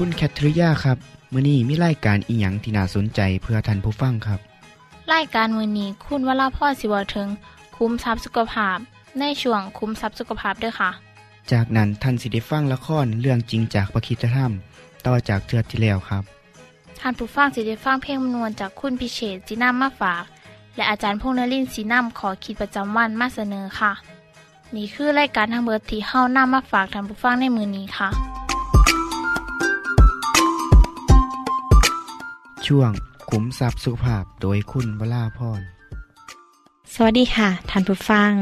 คุณแคทริยาครับมื้อนี้มีรายการอีหยังที่น่าสนใจเพื่อท่านผู้ฟังครับรายการมือนี้คุณวราพ่อสิเวาถึงคุ้มทรัพย์สุขภาพ ในช่วงคุ้มทรัพย์สุขภาพด้วยค่ะ จากนั้นท่านสิได้ฟังละครเรื่องจริงจากประคีตธรรม ต่อจากเทือกที่แล้วครับท่านผู้ฟังสิได้ฟังเพลงมนวนจากคุณพิเชษจีนัมมาฝาก และอาจารย์พงษ์นรินทร์สีนัมขอขีดประจำวันมาเสนอค่ะ นี่คือรายการทางเบอร์ที่เฮานํมาฝากท่านผู้ฟังในมือนี้ค่ะ ช่วงขุมทรัพย์สุขภาพโดยคุณวราพรสวัสดีค่ะท่านผู้ฟัง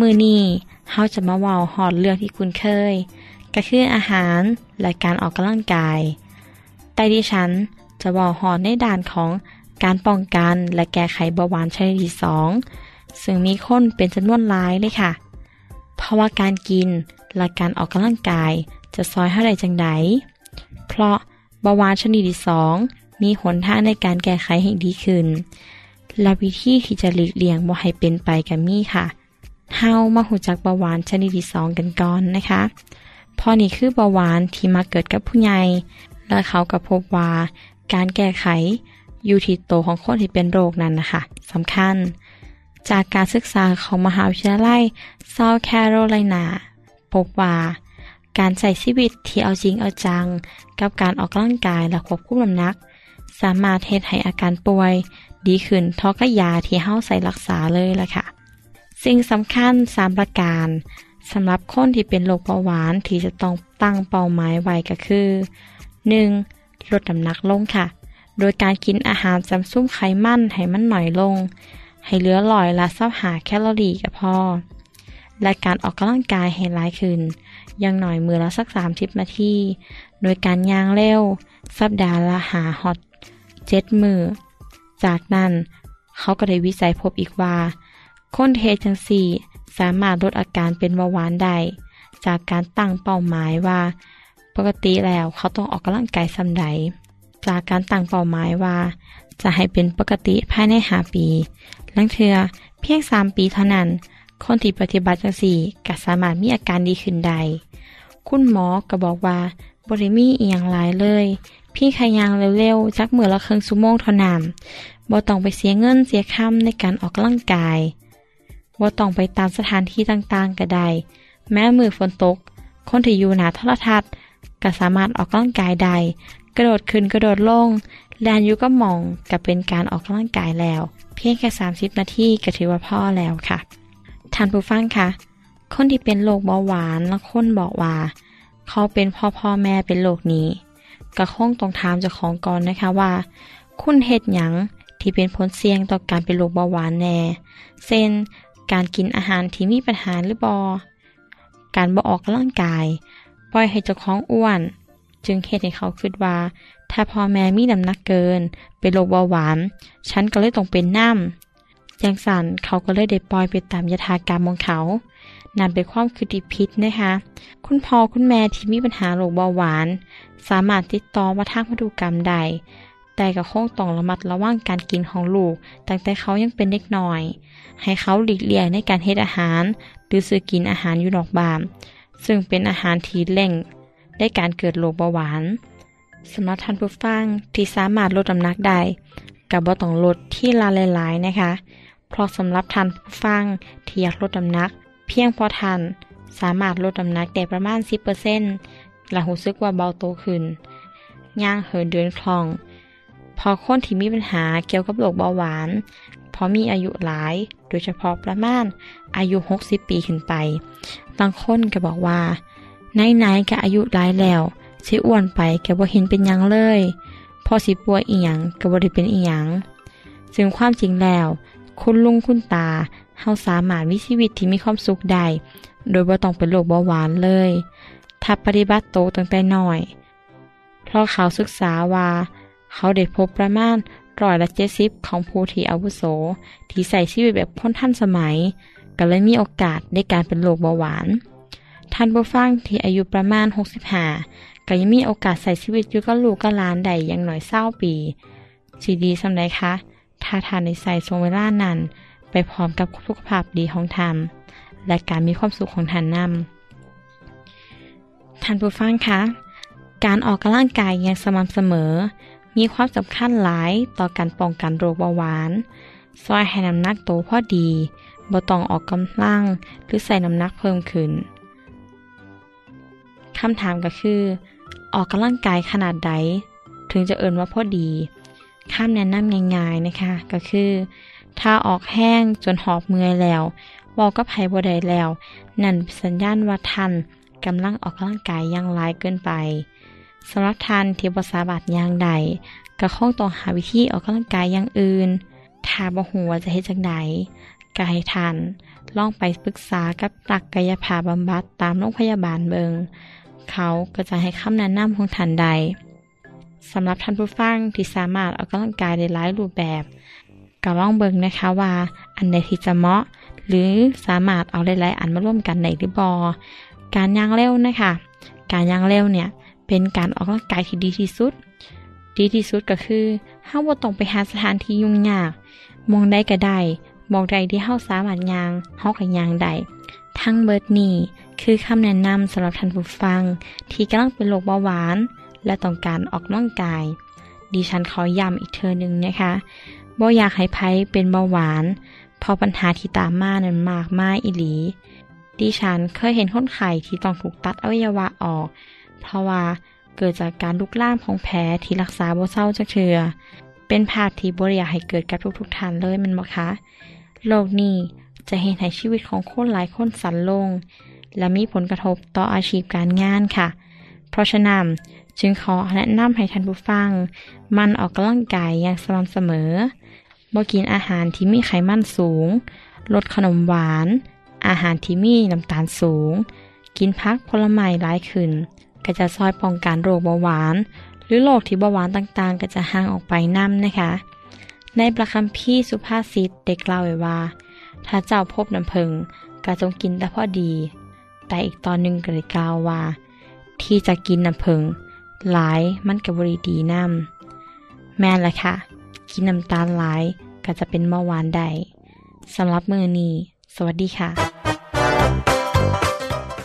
มือนี้เฮาจะมาเว้าหอดเรื่องที่คุณเคย ก็คืออาหารและการออกกำลังกาย แต่ดิฉันจะเว้าหอดในด่านของการป้องกันและแก้ไขเบาหวานชนิดที่สองซึ่งมีคนเป็นจำนวนหลายเลยค่ะ เพราะว่าการกินและการออกกำลังกายจะซอยเท่าไรจังไดเพราะเบาหวานชนิดที่สอง มีหนทางในการแก้ไขให้ดีขึ้น และวิธีที่จะหลีกเลี่ยงบ่ให้เป็นไปกับมีค่ะ เฮามาหูจักเบาหวานชนิดที่สองกันก่อนนะคะ พอนี่คือเบาหวานที่มาเกิดกับผู้ใหญ่ และเขาก็พบว่าการแก้ไขอยู่ที่โตของคนที่เป็นโรคนั้นนะคะสำคัญ จากการศึกษาของมหาวิทยาลัยเซาท์แคโรไลนาพบว่าการใช้ชีวิตที่เอาจริงเอาจัง กับการออกกำลังกายและควบคุมน้ำหนัก สามารถเฮ็ดให้อาการป่วย ดีขึ้นเทอกับยาที่เฮาใส่รักษาเลยล่ะค่ะ สิ่งสำคัญ3ประการสำหรับคนที่เป็นโรคเบาหวานที่จะต้องตั้งเป้าหมายไว้ก็คือ 1. ลดน้ำหนักลงค่ะ โดยการกินอาหารจำซุ้มไขมันให้มันหน่อยลง ให้เหลือลอยละซับหาแคลอรี่ก็พอ และการออกกำลังกายให้หลายขึ้นยังหน่อยมือละสัก 30 นาที โดยการย่างเร็ว สัปดาห์ละหาฮอต เจ็ดมือ จากนั้นเขาก็ได้วิจัยพบอีกว่า คนเทจังสี่สามารถลดอาการเป็นเบาหวานได้ จากการตั้งเป้าหมายว่า ปกติแล้วเขาต้องออกกำลังกายสำใดจากการตั้งเป้าหมายว่า จะให้เป็นปกติภายในหาปี หลังเทือเพียงสามปีเท่านั้น คนที่ปฏิบัติจังสี่ก็สามารถมีอาการดีขึ้นได้ คุณหมอก็บอกว่าบริมีเอียงหลายเลย พี่ขยางเร็วๆจักมือละครึ่งชั่วโมงเท่านั้นบ่ต้องไปเสียเงินเสียคำในการออกกำลังกายบ่ต้องไปตามสถานที่ต่างๆก็ได้แม้มือฝนตก คนที่อยู่หนาโทรทัศน์ก็สามารถออกกำลังกายได้ กระโดดขึ้นกระโดดลงแลนยูก็มองก็เป็นการออกกำลังกายแล้ว เพียงแค่ 30 นาทีก็ถือว่าพ่อแล้วค่ะท่านผู้ฟังคะคนที่เป็นโรคเบาหวานและคนบอกว่า เขาเป็นพ่อพ่อแม่เป็นโรคนี้ ก็คงต้องถามเจ้าของก่อนนะคะว่า คุณเฮ็ดหยังที่เป็นผลเสี่ยงต่อการเป็นโรคเบาหวานแน่ เช่น การกินอาหารที่มีปัญหาหรือบอ การบ่ออกกำลังกาย ปล่อยให้เจ้าของอ้วน จึงเฮ็ดให้เขาคิดว่า ถ้าพ่อแม่มีน้ำหนักเกิน เป็นโรคเบาหวาน ฉันก็เลยต้องเป็นน้ำอย่างสันเขาก็เลยได้ปล่อยไปตามยถากรรมของเขา นั่นเป็นความคิดที่ผิดนะคะ คุณพ่อคุณแม่ที่มีปัญหาโรคเบาหวาน สามารถติดต่อมาทางพันธุกรรมใด แต่ก็คงต้องระมัดระวังการกินของลูก ตั้งแต่เขายังเป็นเด็กน้อย ให้เขาหลีกเลี่ยงในการเฮ็ดอาหาร หรือซื้อกินอาหารอยู่นอกบ้าน ซึ่งเป็นอาหารที่เร่งได้การเกิดโรคเบาหวานสำหรับท่านผู้ฟังที่สามารถลดน้ำหนักได้กับบ่ต้องลดที่ลาหลายๆนะคะ เพราะสำหรับท่านผู้ฟังที่อยากลดน้ำหนัก เพียงพอท่านสามารถลดน้ำหนักได้ประมาณ 10%จและรู้สึกว่าเบาโตขึ้น ย่างเหินเดินคล่อง พอคนที่มีปัญหาเกี่ยวกับโรคเบาหวาน พอมีอายุหลาย โดยเฉพาะประมาณอายุ 60 ปีขึ้นไป บางคนก็บอกว่า ไหนๆก็อายุหลายแล้วสิอ้วนไปก็บ่เห็นเป็นยังเลย พอสิป่วยอีหยังก็บ่ได้เป็นอีหยังซึ่งความจริงแล้ว คุณลุงคุณตา เฮาสามารถมีชีวิตที่มีความสุขได้โดยบ่ต้องเป็นโรคเบาหวานเลย ถ้าปฏิบัติโตตั้งแต่น้อย เพราะเขาศึกษาว่า เขาได้พบประมาณร้อยละเจ็ดสิบของผู้ที่อาวุโส ที่ใส่ชีวิตแบบคนท่านสมัย ก็เลยมีโอกาสในการเป็นโรคเบาหวาน ท่านผู้ฟังที่อายุประมาณ 65ก็ยังมีโอกาสใส่ชีวิตอยู่กับลูกกับหลานได้อย่างหน้อยเศร้าปี สีดีสำใดคะถ้าทานในใส่ทรงเวลานั้น ไปพร้อมกับสุขภาพดีของท่านและการมีความสุขของท่านนำท่านผู้ฟังคะการออกกำลังกายอย่างสม่ำเสมอ มีความสำคัญหลายต่อการป้องกันโรคเบาหวานซอยให้น้ำหนักโตพอดีบ่ต้องออกกำลังหรือใส่น้ำหนักเพิ่มขึ้นคำถามก็คือ ออกกำลังกายขนาดใด ถึงจะเอินว่าพอดีคำแนะนำง่ายๆนะคะ ก็คือ ถ้าออกแห้งจนหอบเมื่อยแล้วบอกกับไผบ่ได้แล้ว นั่นสัญญาณว่าท่านกำลังออกกำลังกายย่างร้ายเกินไปสำหรับท่านที่บ่สามารถย่างใดก็คงต้องหาวิธีออกกำลังกายอย่างอื่น ถ้าบ่ฮู้ว่าจะเฮ็ดจังไดก็ให้ท่านลองไปปรึกษากับนักกายภาพบำบัดตามโรงพยาบาลเบิงเขาก็จะให้คำแนะนำของท่านใดสำหรับท่านผู้ฟังที่สามารถออกกำลังกายได้หลายรูปแบบ ก็ลองเบิงนะคะว่าอันใดที่จะเหมาะ หรือสามารถเอาหลายๆอันมาร่วมกันได้หรือบอการย่างเร็วนะคะ การย่างเร็วเนี่ยเป็นการออกกำลังกายที่ดีที่สุด ดีที่สุดก็คือเฮาบ่ต้องไปหาสถานที่ยุ่งยากมองได้ก็ได้มองใดที่เฮาสามารถย่างเฮาก็ย่างได้ทั้งเบิร์ดนี้คือคำแนะนำสำหรับท่านผู้ฟัง ที่กำลังเป็นโรคเบาหวาน และต้องการออกกำลังกาย ดิฉันขอย้ำอีกเทอหนึ่งนะคะ บ่อยากให้ไผเป็นเบาหวาน เพราะปัญหาที่ตามมานั้นมากมายอีหลี ดิฉันเคยเห็นคนไข้ที่ต้องถูกตัดอวัยวะออก เพราะว่าเกิดจากการลุกล่ามของแผลที่รักษาบ่เศร้าจักเทือเป็นภาพที่บ่อยากให้เกิดกับทุกๆท่านเลยมันบ่คะ โลกนี้จะเห็นให้ชีวิตของคนหลายคนสั่นลง และมีผลกระทบต่ออาชีพการงานค่ะ เพราะฉะนั้นจึงขอแนะนำให้ท่านผู้ฟัง มันออกกำลังกายอย่างสม่ำเสมอ บ่กินอาหารที่มีไขมันสูง ลดขนมหวาน อาหารที่มีน้ำตาลสูง กินพักผลไม้หลายขึ้น ก็จะซอยป้องกันโรคเบาหวาน หรือโรคที่เบาหวานต่างๆ ก็จะห่างออกไปนํนนะคะ ในประคำพี่สุภาษิตเด็กเล่าไว้ว่า ถ้าเจ้าพบน้ำผึ้งก็จงกินแต่พอดี แต่อีกตอนหนึ่งก็เลยกล่าวว่า ที่จะกินน้ำผึ้งหลายมันกับบริดีน้ำแม่นละค่ะ กินน้ำตาลหลายก็จะเป็นเบาหวานได้สำหรับมือนี้ สวัสดีค่ะ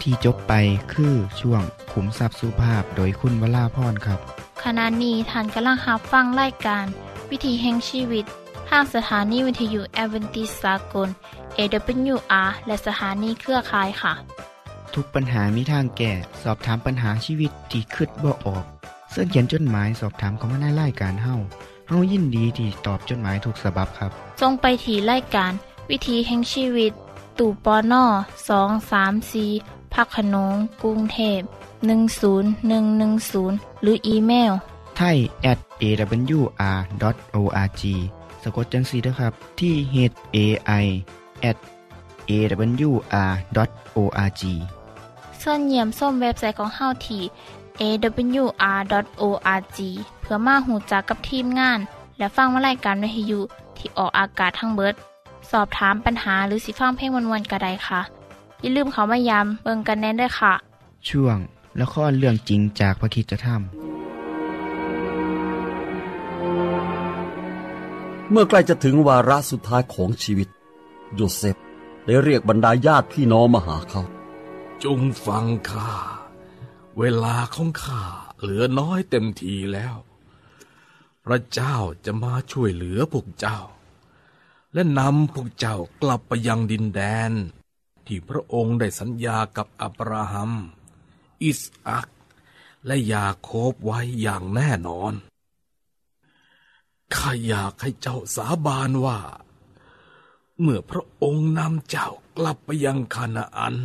ที่จบไปคือช่วงขุมทรัพย์สุภาพโดยคุณวราพรครับ ขณะนี้ท่านกำลังรับฟังรายการ วิธีแห่งชีวิตทางสถานีวิทยุแอเวนติสากล AWR และสถานีเครือข่ายค่ะ ทุกปัญหามีทางแก้ สอบถามปัญหาชีวิตที่คืดบ่ออก เสื้อเขียนจดหมายสอบถามเขามาในรายการเฮา เฮายินดีที่ตอบจดหมายถูกสาบบครับ ทรงไปถีรายการ วิธีแห่งชีวิต ตู่ปอน่อสองสามสีพักขนงกรุงเทพ10110 หรืออีเมลไทย at awr.org สะกดจังสีนะครับ ที่ h a i at awr.org ส่วนเยี่ยมส้มเว็บไซต์ของเฮาที่ awr.org เพื่อมาหูจักกับทีมงาน และฟังวารายการวิทยุที่ออกอากาศทั้งเบิด สอบถามปัญหาหรือสิฟังเพลงวนๆกระไดค่ะ อย่าลืมเขามายามเบิงกันแน่นด้วยค่ะ ช่วงละครเรื่องจริงจากพระคิดจะทเมื่อใกล้จะถึงวาระสุดท้ายของชีวิต โยเซฟได้เรียกบรรดาญาติพี่น้องมาหาเขา จงฟังข้า เวลาของข้าเหลือน้อยเต็มทีแล้ว พระเจ้าจะมาช่วยเหลือพวกเจ้า และนำพวกเจ้ากลับไปยังดินแดน ที่พระองค์ได้สัญญากับอับราฮัม อิสอัก และยาโคบไว้อย่างแน่นอน ข้าอยากให้เจ้าสาบานว่า เมื่อพระองค์นำเจ้ากลับไปยังคานาอัน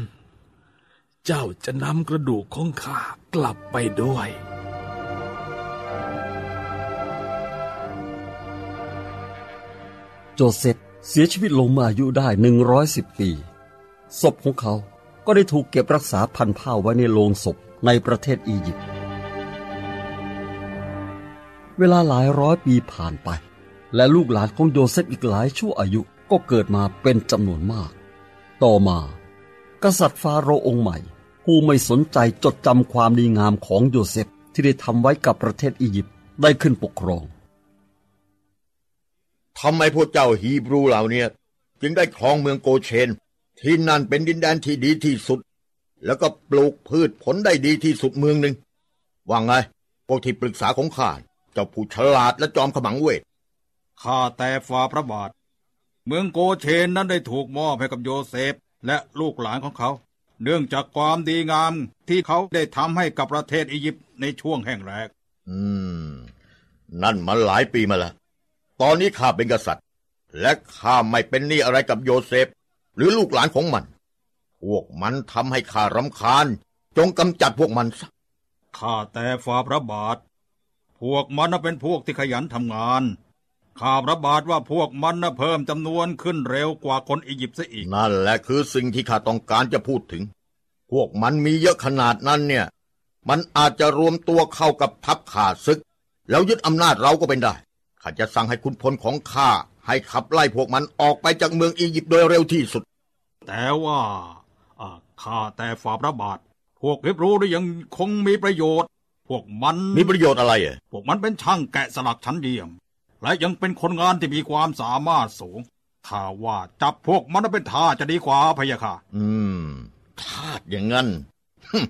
เจ้าจะนำกระดูกของข้ากลับไปด้วย โจเซฟเสียชีวิตลงมื่ออายุได้ 110 ปี ศพของเขาก็ได้ถูกเก็บรักษาพันผ้าไว้ในโลงศพในประเทศอียิปต์ เวลาหลายร้อยปีผ่านไป และลูกหลานของโยเซฟอีกหลายชั่วอายุก็เกิดมาเป็นจำนวนมาก ต่อมา กษัตริย์ฟาโรห์องค์ใหม่ ผู้ไม่สนใจจดจำความดีงามของโยเซฟที่ได้ทำไว้กับประเทศอียิปต์ได้ขึ้นปกครอง ทำไมพวกเจ้าฮีบรูเหล่าเนี้จึงได้ครองเมืองโกเชน ที่นั่นเป็นดินแดนที่ดีที่สุด แล้วก็ปลูกพืชผลได้ดีที่สุดเมืองหนึ่งว่าไงพวกที่ปรึกษาของข้าเจ้าผู้ฉลาดและจอมขมังเวทข้าแต่ฝ่าพระบาท เมืองโกเชนนั้นได้ถูกมอบให้กับโยเซฟและลูกหลานของเขา เนื่องจากความดีงามที่เขาได้ทำให้กับประเทศอียิปต์ในช่วงแห่งแรก อืม นั่นมาหลายปีมาแล้ว ตอนนี้ข้าเป็นกษัตริย์ และข้าไม่เป็นหนี้อะไรกับโยเซฟ หรือลูกหลานของมัน พวกมันทำให้ข้ารำคาญ จงกำจัดพวกมันซะข้าแต่ฝ่าพระบาท พวกมันน่ะเป็นพวกที่ขยันทำงาน ข้าพระบาทว่าพวกมันน่ะเพิ่มจำนวนขึ้นเร็วกว่าคนอียิปต์ซะอีก นั่นแหละคือสิ่งที่ข้าต้องการจะพูดถึง พวกมันมีเยอะขนาดนั้นเนี่ย มันอาจจะรวมตัวเข้ากับทัพข่าศึก แล้วยึดอำนาจเราก็เป็นได้ ข้าจะสั่งให้คุณพลของข้าให้ขับไล่พวกมันออกไปจากเมืองอียิปต์โดยเร็วที่สุด แต่ว่าอ่าข้าแต่ฝ่าพระบาท พวกฮิบรูนี่ยังคงมีประโยชน์ พวกมัน มีประโยชน์อะไรอะพวกมันเป็นช่างแกะสลักชั้นเยี่ยม และยังเป็นคนงานที่มีความสามารถสูงข้าว่าจับพวกมันเป็นท่าจะดีกว่าพะยะค่ะ อืม ทาดอย่างนั้นฮึ่ม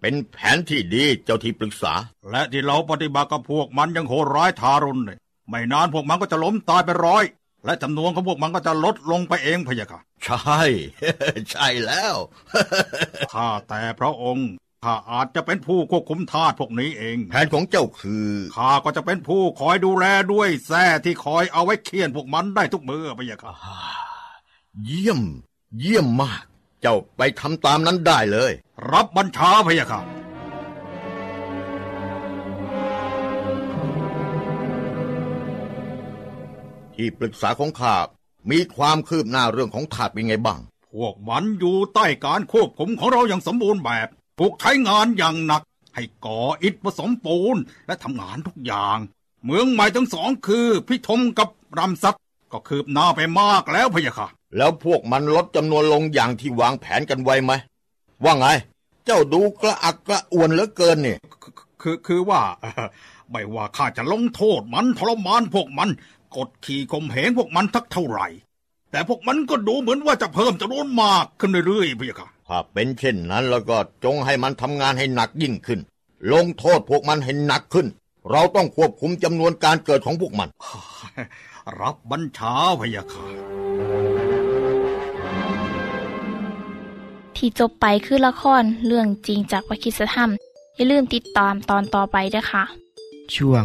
เป็นแผนที่ดีเจ้าที่ปรึกษา และที่เราปฏิบัติกับพวกมันยังโหดร้ายทารุณเลย ไม่นานพวกมันก็จะล้มตายไปร้อย และจำนวนของพวกมันก็จะลดลงไปเองพะยะค่ะ ใช่ ใช่แล้วข้าแต่พระองค์ข้าอาจจะเป็นผู้ควบคุมทาสพวกนี้เองแผนของเจ้าคือข้าก็จะเป็นผู้คอยดูแลด้วยแส้ที่คอยเอาไว้เคี่ยนพวกมันได้ทุกมือพะยะค่ะ เยี่ยม เยี่ยมมาก เจ้าไปทำตามนั้นได้เลย รับบัญชาพะยะค่ะ ที่ปรึกษาของข้ามีความคืบหน้าเรื่องของถาดเป็นไงบ้าง พวกมันอยู่ใต้การควบคุมของเราอย่างสมบูรณ์แบบถูกใช้งานอย่างหนัก ให้ก่ออิฐผสมปูนและทำงานทุกอย่าง เมืองใหม่ทั้งสองคือพิทมกับรำซัดก็คืบหน้าไปมากแล้วพะยะค่ะ แล้วพวกมันลดจำนวนลงอย่างที่วางแผนกันไว้ไหม ว่าไง เจ้าดูกระอักกระอ่วนเหลือเกินนี่คือคือคือว่าเอ่อไม่ว่าข้าจะลงโทษมันทรมานพวกมัน กดขี่ข่มเหงพวกมันทักเท่าไหร่ แต่พวกมันก็ดูเหมือนว่าจะเพิ่มจำนวนมากขึ้นเรื่อยๆพะยะค่ะถ้าเป็นเช่นนั้นแล้วก็จงให้มันทำงานให้หนักยิ่งขึ้น ลงโทษพวกมันให้หนักขึ้น เราต้องควบคุมจำนวนการเกิดของพวกมัน รับบัญชาพะยะค่ะที่จบไปคือละครเรื่องจริงจากวิคิสธรรม อย่าลืมติดตามตอนต่อไปด้วยค่ะ ช่วง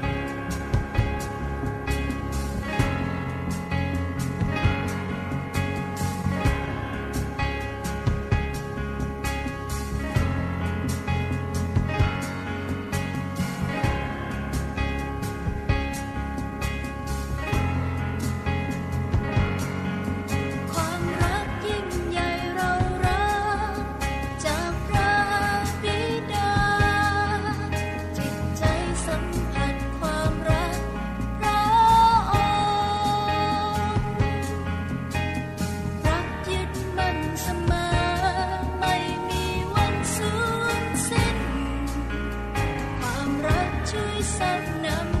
รักช่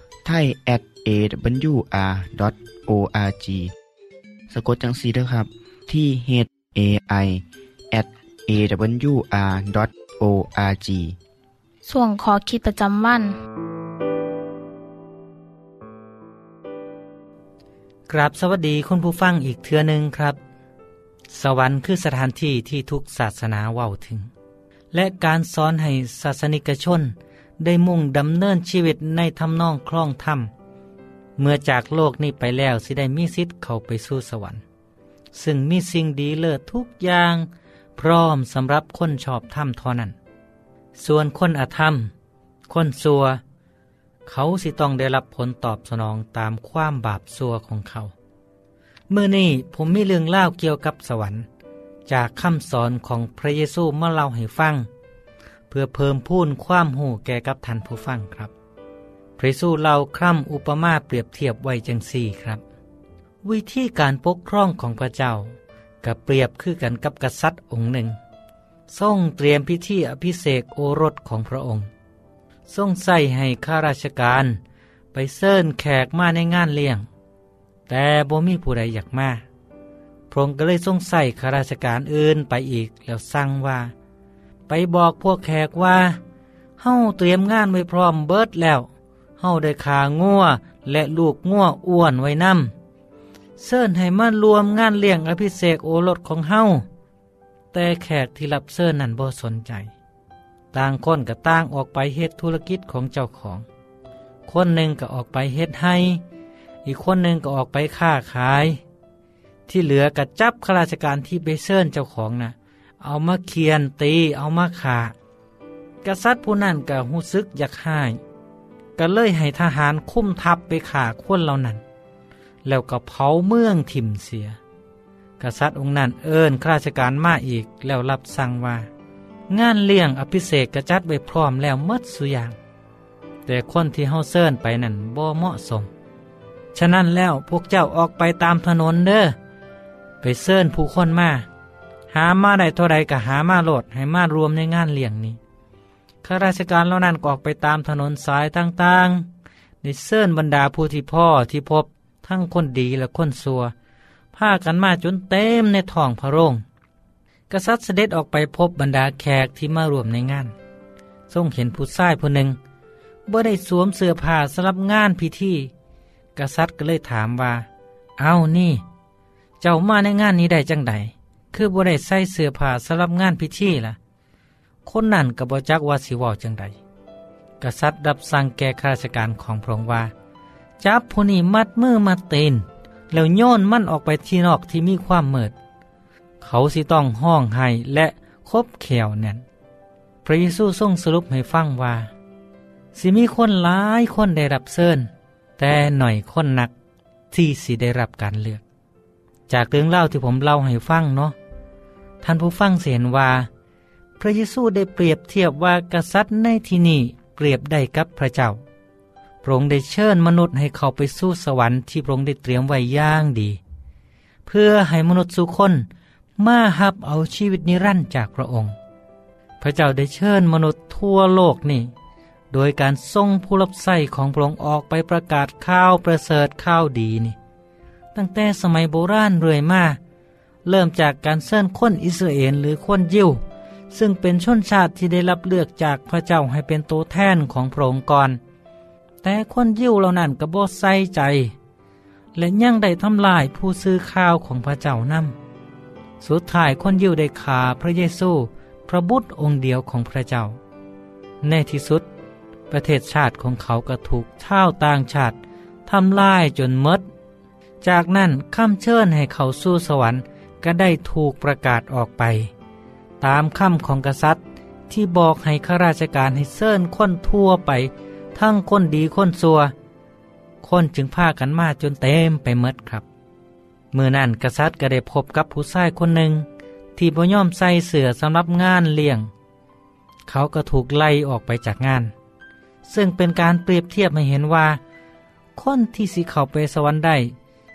ไทย at awr.org สะกดจังสีด้วยครับ ที่ h a i at awr.org ส่วนขอคิดประจำวัน กราบสวัสดีคุณผู้ฟังอีกเทือหนึ่งครับ สวรรค์คือสถานที่ที่ทุกศาสนาเว้าถึง และการสอนให้ศาสนิกชน ได้มุ่งดำเนินชีวิตในทำนองคล่องธรรม เมื่อจากโลกนี้ไปแล้วสิได้มีสิทธิ์เข้าไปสู่สวรรค์ ซึ่งมีสิ่งดีเลิศทุกอย่าง พร้อมสำหรับคนชอบธรรมเท่านั้น ส่วนคนอธรรม คนซัว เขาสิต้องได้รับผลตอบสนองตามความบาปซัวของเขา เมื่อนี้ผมมีเรื่องเล่าเกี่ยวกับสวรรค์ จากคำสอนของพระเยซูมาเล่าให้ฟัง เพื่อเพิ่มพูนความหูแก่กับท่านผู้ฟังครับ พระเยซูเล่าคร่ำอุปมาเปรียบเทียบไว้จังสี่ครับ วิธีการปกครองของพระเจ้ากับเปรียบคือกันกับกษัตริย์องค์หนึ่ง ทรงเตรียมพิธีอภิเษกโอรสของพระองค์ ทรงใส่ให้ข้าราชการไปเซิญแขกมาในงานเลี้ยง แต่บ่มีผู้ใดอยากมาพระองค์ก็เลยทรงใส่ข้าราชการอื่นไปอีกแล้วสั่งว่า ไปบอกพวกแขกว่าเฮาเตรียมงานไว้พร้อมเบิดแล้วเฮาได้ขางัวและลูกงัวอ้วนไว้นำเซิญให้มารวมงานเลี้ยงอภิเษกโอรสของเฮาแต่แขกที่รับเซิญนั้นบ่สนใจ ต่างคนก็ต่างออกไปเฮ็ดธุรกิจของเจ้าของ คนหนึ่งก็ออกไปเฮ็ดให้ อีกคนหนึ่งก็ออกไปค้าขาย ที่เหลือก็จับข้าราชการที่ไปเซิญเจ้าของนะ่ะ เอามาเคียนตีเอามาขากษัตริย์ผู้นั้นก็หูซึกอยากหายก็เลยให้ทหารคุ้มทัพไปขาคนเหล่านั้น แล้วก็เผาเมืองถิ่มเสีย กษัตริย์องค์นั้นเอิญข้าราชการมาอีกแล้วรับสั่งว่า งานเลี้ยงอภิเษกกระจัดไว้พร้อมแล้วหมดซุอย่าง แต่คนที่เฮาเซินไปนั่นบ่เหมาะสม ฉะนั้นแล้วพวกเจ้าออกไปตามถนนเด้อไปเซินผู้คนมา หามาได้เท่าใดก็หามาโหลดให้มารวมในงานเลี้ยงนี้ข้าราชการเหล่านั้นก็ออกไปตามถนนสายต่างๆได้เซินบรรดาผู้ที่พ่อที่พบทั้งคนดีและคนซัวพากันมาจนเต็มในท้องพระโรงกษัตริย์เสด็จออกไปพบบรรดาแขกที่มารวมในงาน ทรงเห็นผู้ชายผู้หนึ่งบ่ได้สวมเสื้อผ้าสำหรับงานพิธี กษัตริย์ก็เลยถามว่า เอานี่ เจ้ามาในงานนี้ได้จังใด คือบ่ได้ใส่เสื้อผ้าสำหรับงานพิธีล่ะ คนนั่นก็บ่จักว่าสิว้าจังใดกษัตริย์รับสั่งแก่ข้าราชการของพระองค์ว่า จับผู้นี้มัดมือมัดตีนแล้วโยนมันออกไปที่นอกที่มีความมืดเขาสิต้องห้องไห้และคบแขวแน่นพระเยซูทรงสรุปให้ฟังว่าสิมีคนหลายคนได้รับเชิญแต่หน่อยคนนักที่สิได้รับการเลือก จากเรื่องเล่าที่ผมเล่าให้ฟังเนาะ ท่านผู้ฟังเห็นว่า พระเยซูได้เปรียบเทียบว่ากษัตริย์ในที่นี้เปรียบได้กับพระเจ้า พระองค์ได้เชิญมนุษย์ให้เขาไปสู่สวรรค์ที่พระองค์ได้เตรียมไว้ย่างดี เพื่อให้มนุษย์สุคนมาหับเอาชีวิตนิรันดร์จากพระองค์ พระเจ้าได้เชิญมนุษย์ทั่วโลกนี่โดยการส่งผู้รับใช้ของพระองค์ออกไปประกาศข่าวประเสริฐข่าวดีนี่ ตั้งแต่สมัยโบราณเรื่อยมา เริ่มจากการเชิญคนอิสราเอลหรือคนยิว ซึ่งเป็นชนชาติที่ได้รับเลือกจากพระเจ้าให้เป็นตัวแทนของพระองค์ก่อน แต่คนยิวเหล่านั้นก็บ่ใส่ใจ และยังได้ทำลายผู้ซื้อข้าวของพระเจ้านำสุดท้ายคนยิวได้ขาพระเยซู พระบุตรองค์เดียวของพระเจ้า ในที่สุด ประเทศชาติของเขาก็ถูกชาวต่างชาติทำลายจนมด จากนั้นคำเชิญให้เขาสู้สวรรค์ ก็ได้ถูกประกาศออกไป ตามคำของกษัตริย์ที่บอกให้ข้าราชการให้เชิญคนทั่วไป ทั้งคนดีคนซัวคนจึงพากันมาจนเต็มไปหมดครับเมื่อนั้นกษัตริย์ก็ได้พบกับผู้ชายคนหนึ่ง ที่บ่ยอมใส่เสื้อสำหรับงานเลี้ยง เขาก็ถูกไล่ออกไปจากงาน ซึ่งเป็นการเปรียบเทียบให้เห็นว่า คนที่สิเข้าไปสวรรค์ได้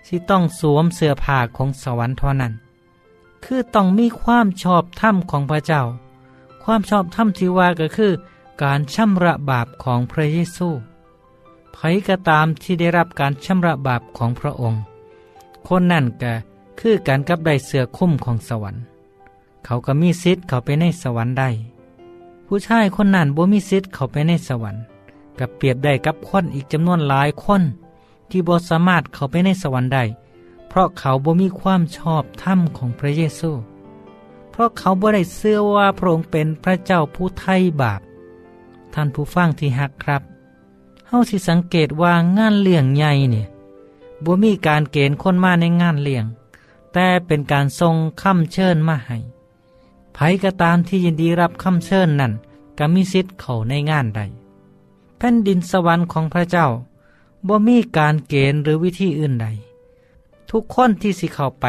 สิต้องสวมเสื้อผ้าของสวรรค์เท่านั้น คือต้องมีความชอบธรรมของพระเจ้า ความชอบธรรมที่ว่าก็คือ การชำระบาปของพระเยซูใครก็ตามที่ได้รับการชำระบาปของพระองค์ คนนั่นก็คือการกับได้เสือคุ้มของสวรรค์ เขาก็มีสิทธิ์เขาไปในสวรรค์ได้ ผู้ชายคนนั้นบ่มีสิทธิ์เขาไปในสวรรค์ กับเปรียบได้กับคนอีกจำนวนหลายคน ที่บ่สามารถเขาไปในสวรรค์ได้ ราะเขาบ่มีความชอบธรรมของพระเยซู เพราะเขาบ่ได้เชื่อว่าพระองค์เป็นพระเจ้าผู้ไถ่บาป ท่านผู้ฟังที่หักครับ เฮาสิสังเกตว่างานเลี้ยงใหญ่เนี่ยบ่มีการเกณฑ์คนมาในงานเลี้ยง แต่เป็นการทรงคำเชิญมาให้ไผก็ตามที่ยินดีรับคำเชิญนั่นก็มีสิทธิ์เขาในงานใดแผ่นดินสวรรค์ของพระเจ้าบ่มีการเกณฑ์หรือวิธีอื่นใด ทุกคนที่สิเข้าไป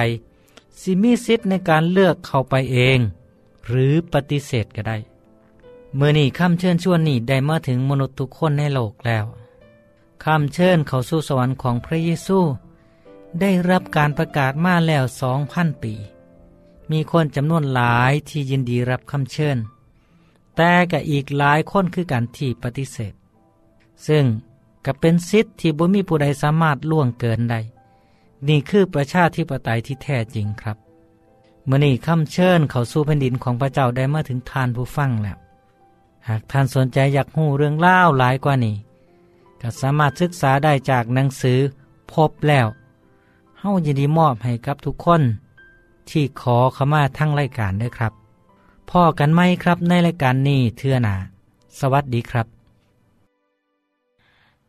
สิมีสิทธิ์ในการเลือกเข้าไปเอง หรือปฏิเสธก็ได้เมื่อนี้คำเชิญชวนนี้ได้มาถึงมนุษย์ทุกคนในโลกแล้วคำเชิญเข้าสู่สวรรค์ของพระเยซูได้รับการประกาศมาแล้วสองพันปี มีคนจำนวนหลายที่ยินดีรับคำเชิญ แต่ก็อีกหลายคนคือการที่ปฏิเสธ ซึ่งก็เป็นสิทธิ์ที่บ่มีผู้ใดสามารถล่วงเกินได้ นี่คือประชาธิปไตยที่แท้จริงครับเมื่อนี้คำเชิญเขาสู่แผ่นดินของพระเจ้าได้มาถึงทานผู้ฟังแล้ว หากท่านสนใจอยากหูเรื่องเล่าหลายกว่านี้ก็สามารถศึกษาได้จากหนังสือพบแล้วเฮายินดีมอบให้กับทุกคน ที่ขอขมาทั้งรายการด้วยครับพ่อกันไหมครับในรายการนี้เทื่อนา สวัสดีครับ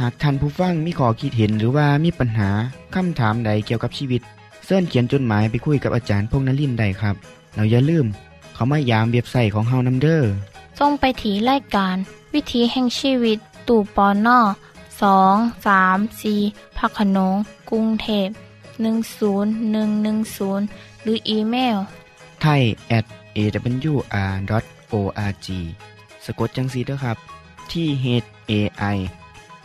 หากท่านผู้ฟังมีข้อคิดเห็นหรือว่ามีปัญหาคำถามใดเกี่ยวกับชีวิตเสินเขียนจดหมายไปคุยกับอาจารย์พงษ์นลินทร์ได้ครับ เราอย่าลืม เขามายามเว็บไซต์ของเฮานํเด้อส่งไปถีรายการ วิถีแห่งชีวิต ตู่ปอนนอสองสามสีพักขนงกรุงเทพ10110 หรืออีเมลไทย at awr.org สะกดจังสีด้วยครับ ที่ h a i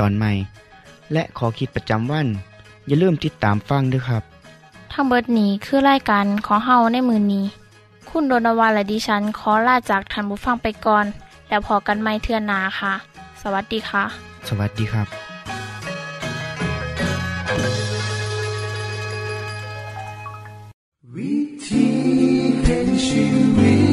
ตอนใหม่ และขอคิดประจำวัน อย่าลืมติดตามฟังด้วยครับ ทั้งเบิดนี้คือไล่กันขอเฮาในมือนนี้ คุณโดนวาและดิฉันขอลาจากทันบุฟังไปก่อน แล้วพอกันไม่เทื่อนาค่ะ สวัสดีค่ะ สวัสดีครับ วิธีแห่งชีวิต